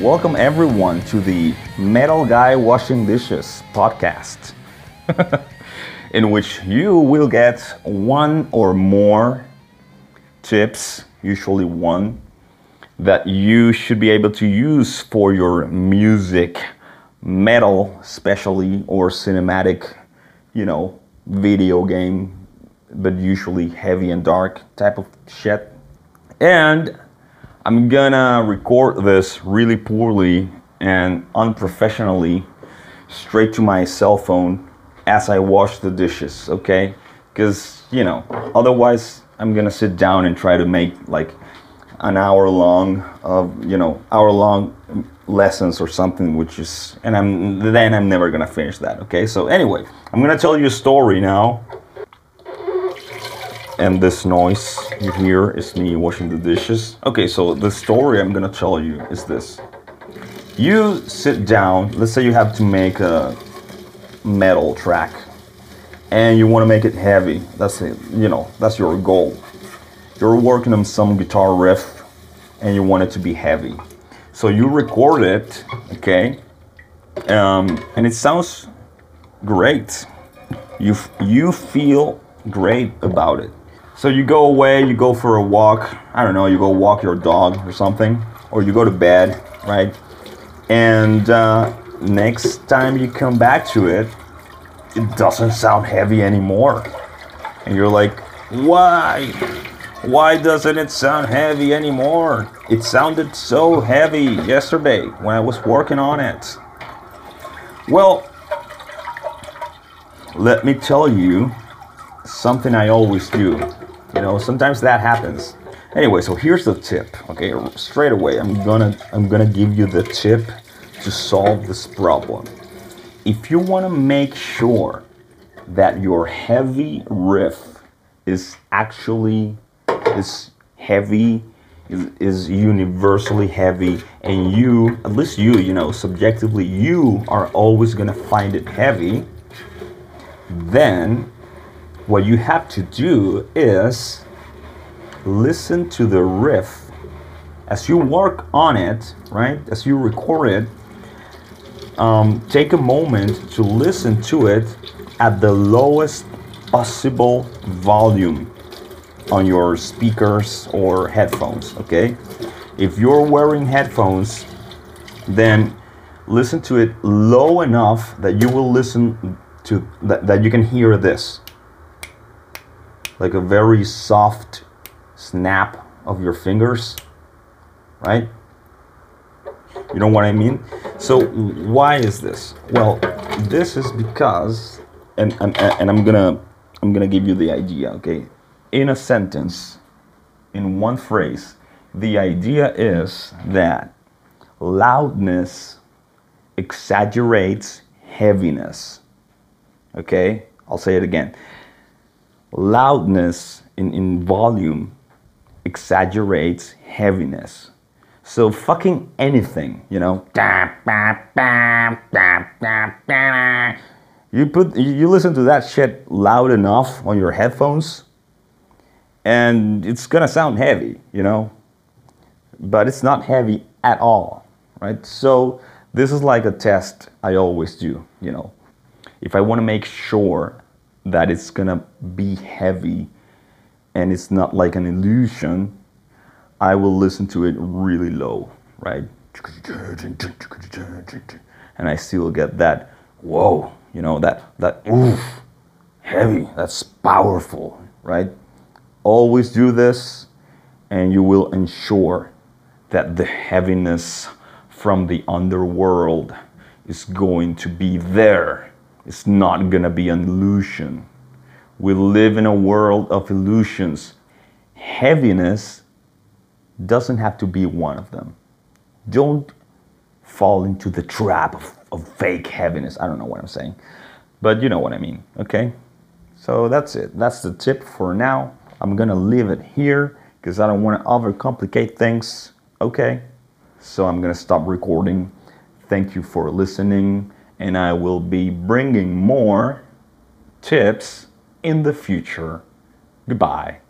Welcome everyone to the Metal Guy Washing Dishes podcast, in which you will get one or more tips, usually one, that you should be able to use for your music, metal, especially, or cinematic, you know, video game, but usually heavy and dark type of shit. And I'm gonna record this really poorly and unprofessionally straight to my cell phone as I wash the dishes, okay? Because, you know, otherwise I'm gonna sit down and try to make like an hour long of, you know, hour long lessons or something, which is, and I'm, then I'm never gonna finish that, okay? So, anyway, I'm gonna tell you a story now and this noise here is me washing the dishes. Okay, so the story I'm gonna tell you is this. You sit down, let's say you have to make a metal track and you want to make it heavy. That's it, you know, that's your goal. You're working on some guitar riff and you want it to be heavy. So you record it, okay? Um, and it sounds great. You you feel great about it. So you go away, you go for a walk. I don't know, you go walk your dog or something, or you go to bed, right? And uh, next time you come back to it, it doesn't sound heavy anymore. And you're like, why? Why doesn't it sound heavy anymore? It sounded so heavy yesterday when I was working on it. Well, let me tell you something I always do. You know, sometimes that happens. Anyway, so here's the tip. Okay, straight away, I'm gonna I'm gonna give you the tip to solve this problem. If you want to make sure that your heavy riff is actually is heavy is, universally heavy and you at least you you know subjectively you are always going to find it heavy then what you have to do is listen to the riff as you work on it, right? As you record it, um, take a moment to listen to it at the lowest possible volume on your speakers or headphones, okay? If you're wearing headphones, then listen to it low enough that you will listen to that, that you can hear this like a very soft snap of your fingers, right? You know what I mean? So why is this? Well, this is because, and, and, and I'm gonna I'm gonna give you the idea. Okay, in a sentence, in one phrase, the idea is that loudness exaggerates heaviness. Okay, I'll say it again loudness in, in volume exaggerates heaviness. So fucking anything, you know. You put you listen to that shit loud enough on your headphones and it's gonna sound heavy, you know. But it's not heavy at all, right? So this is like a test I always do, you know. If I want to make sure that it's gonna be heavy and it's not like an illusion, I will listen to it really low, right? And I still get that, whoa, you know, that, that, oof, heavy, that's powerful, right? Always do this and you will ensure that the heaviness from the underworld is going to be there it's not gonna be an illusion. We live in a world of illusions. Heaviness doesn't have to be one of them. Don't fall into the trap of, of fake heaviness. I don't know what I'm saying, but you know what I mean, okay? So that's it. That's the tip for now. I'm gonna leave it here because I don't want to overcomplicate things, okay? So I'm gonna stop recording. Thank you for listening and I will be bringing more tips in the future. Goodbye.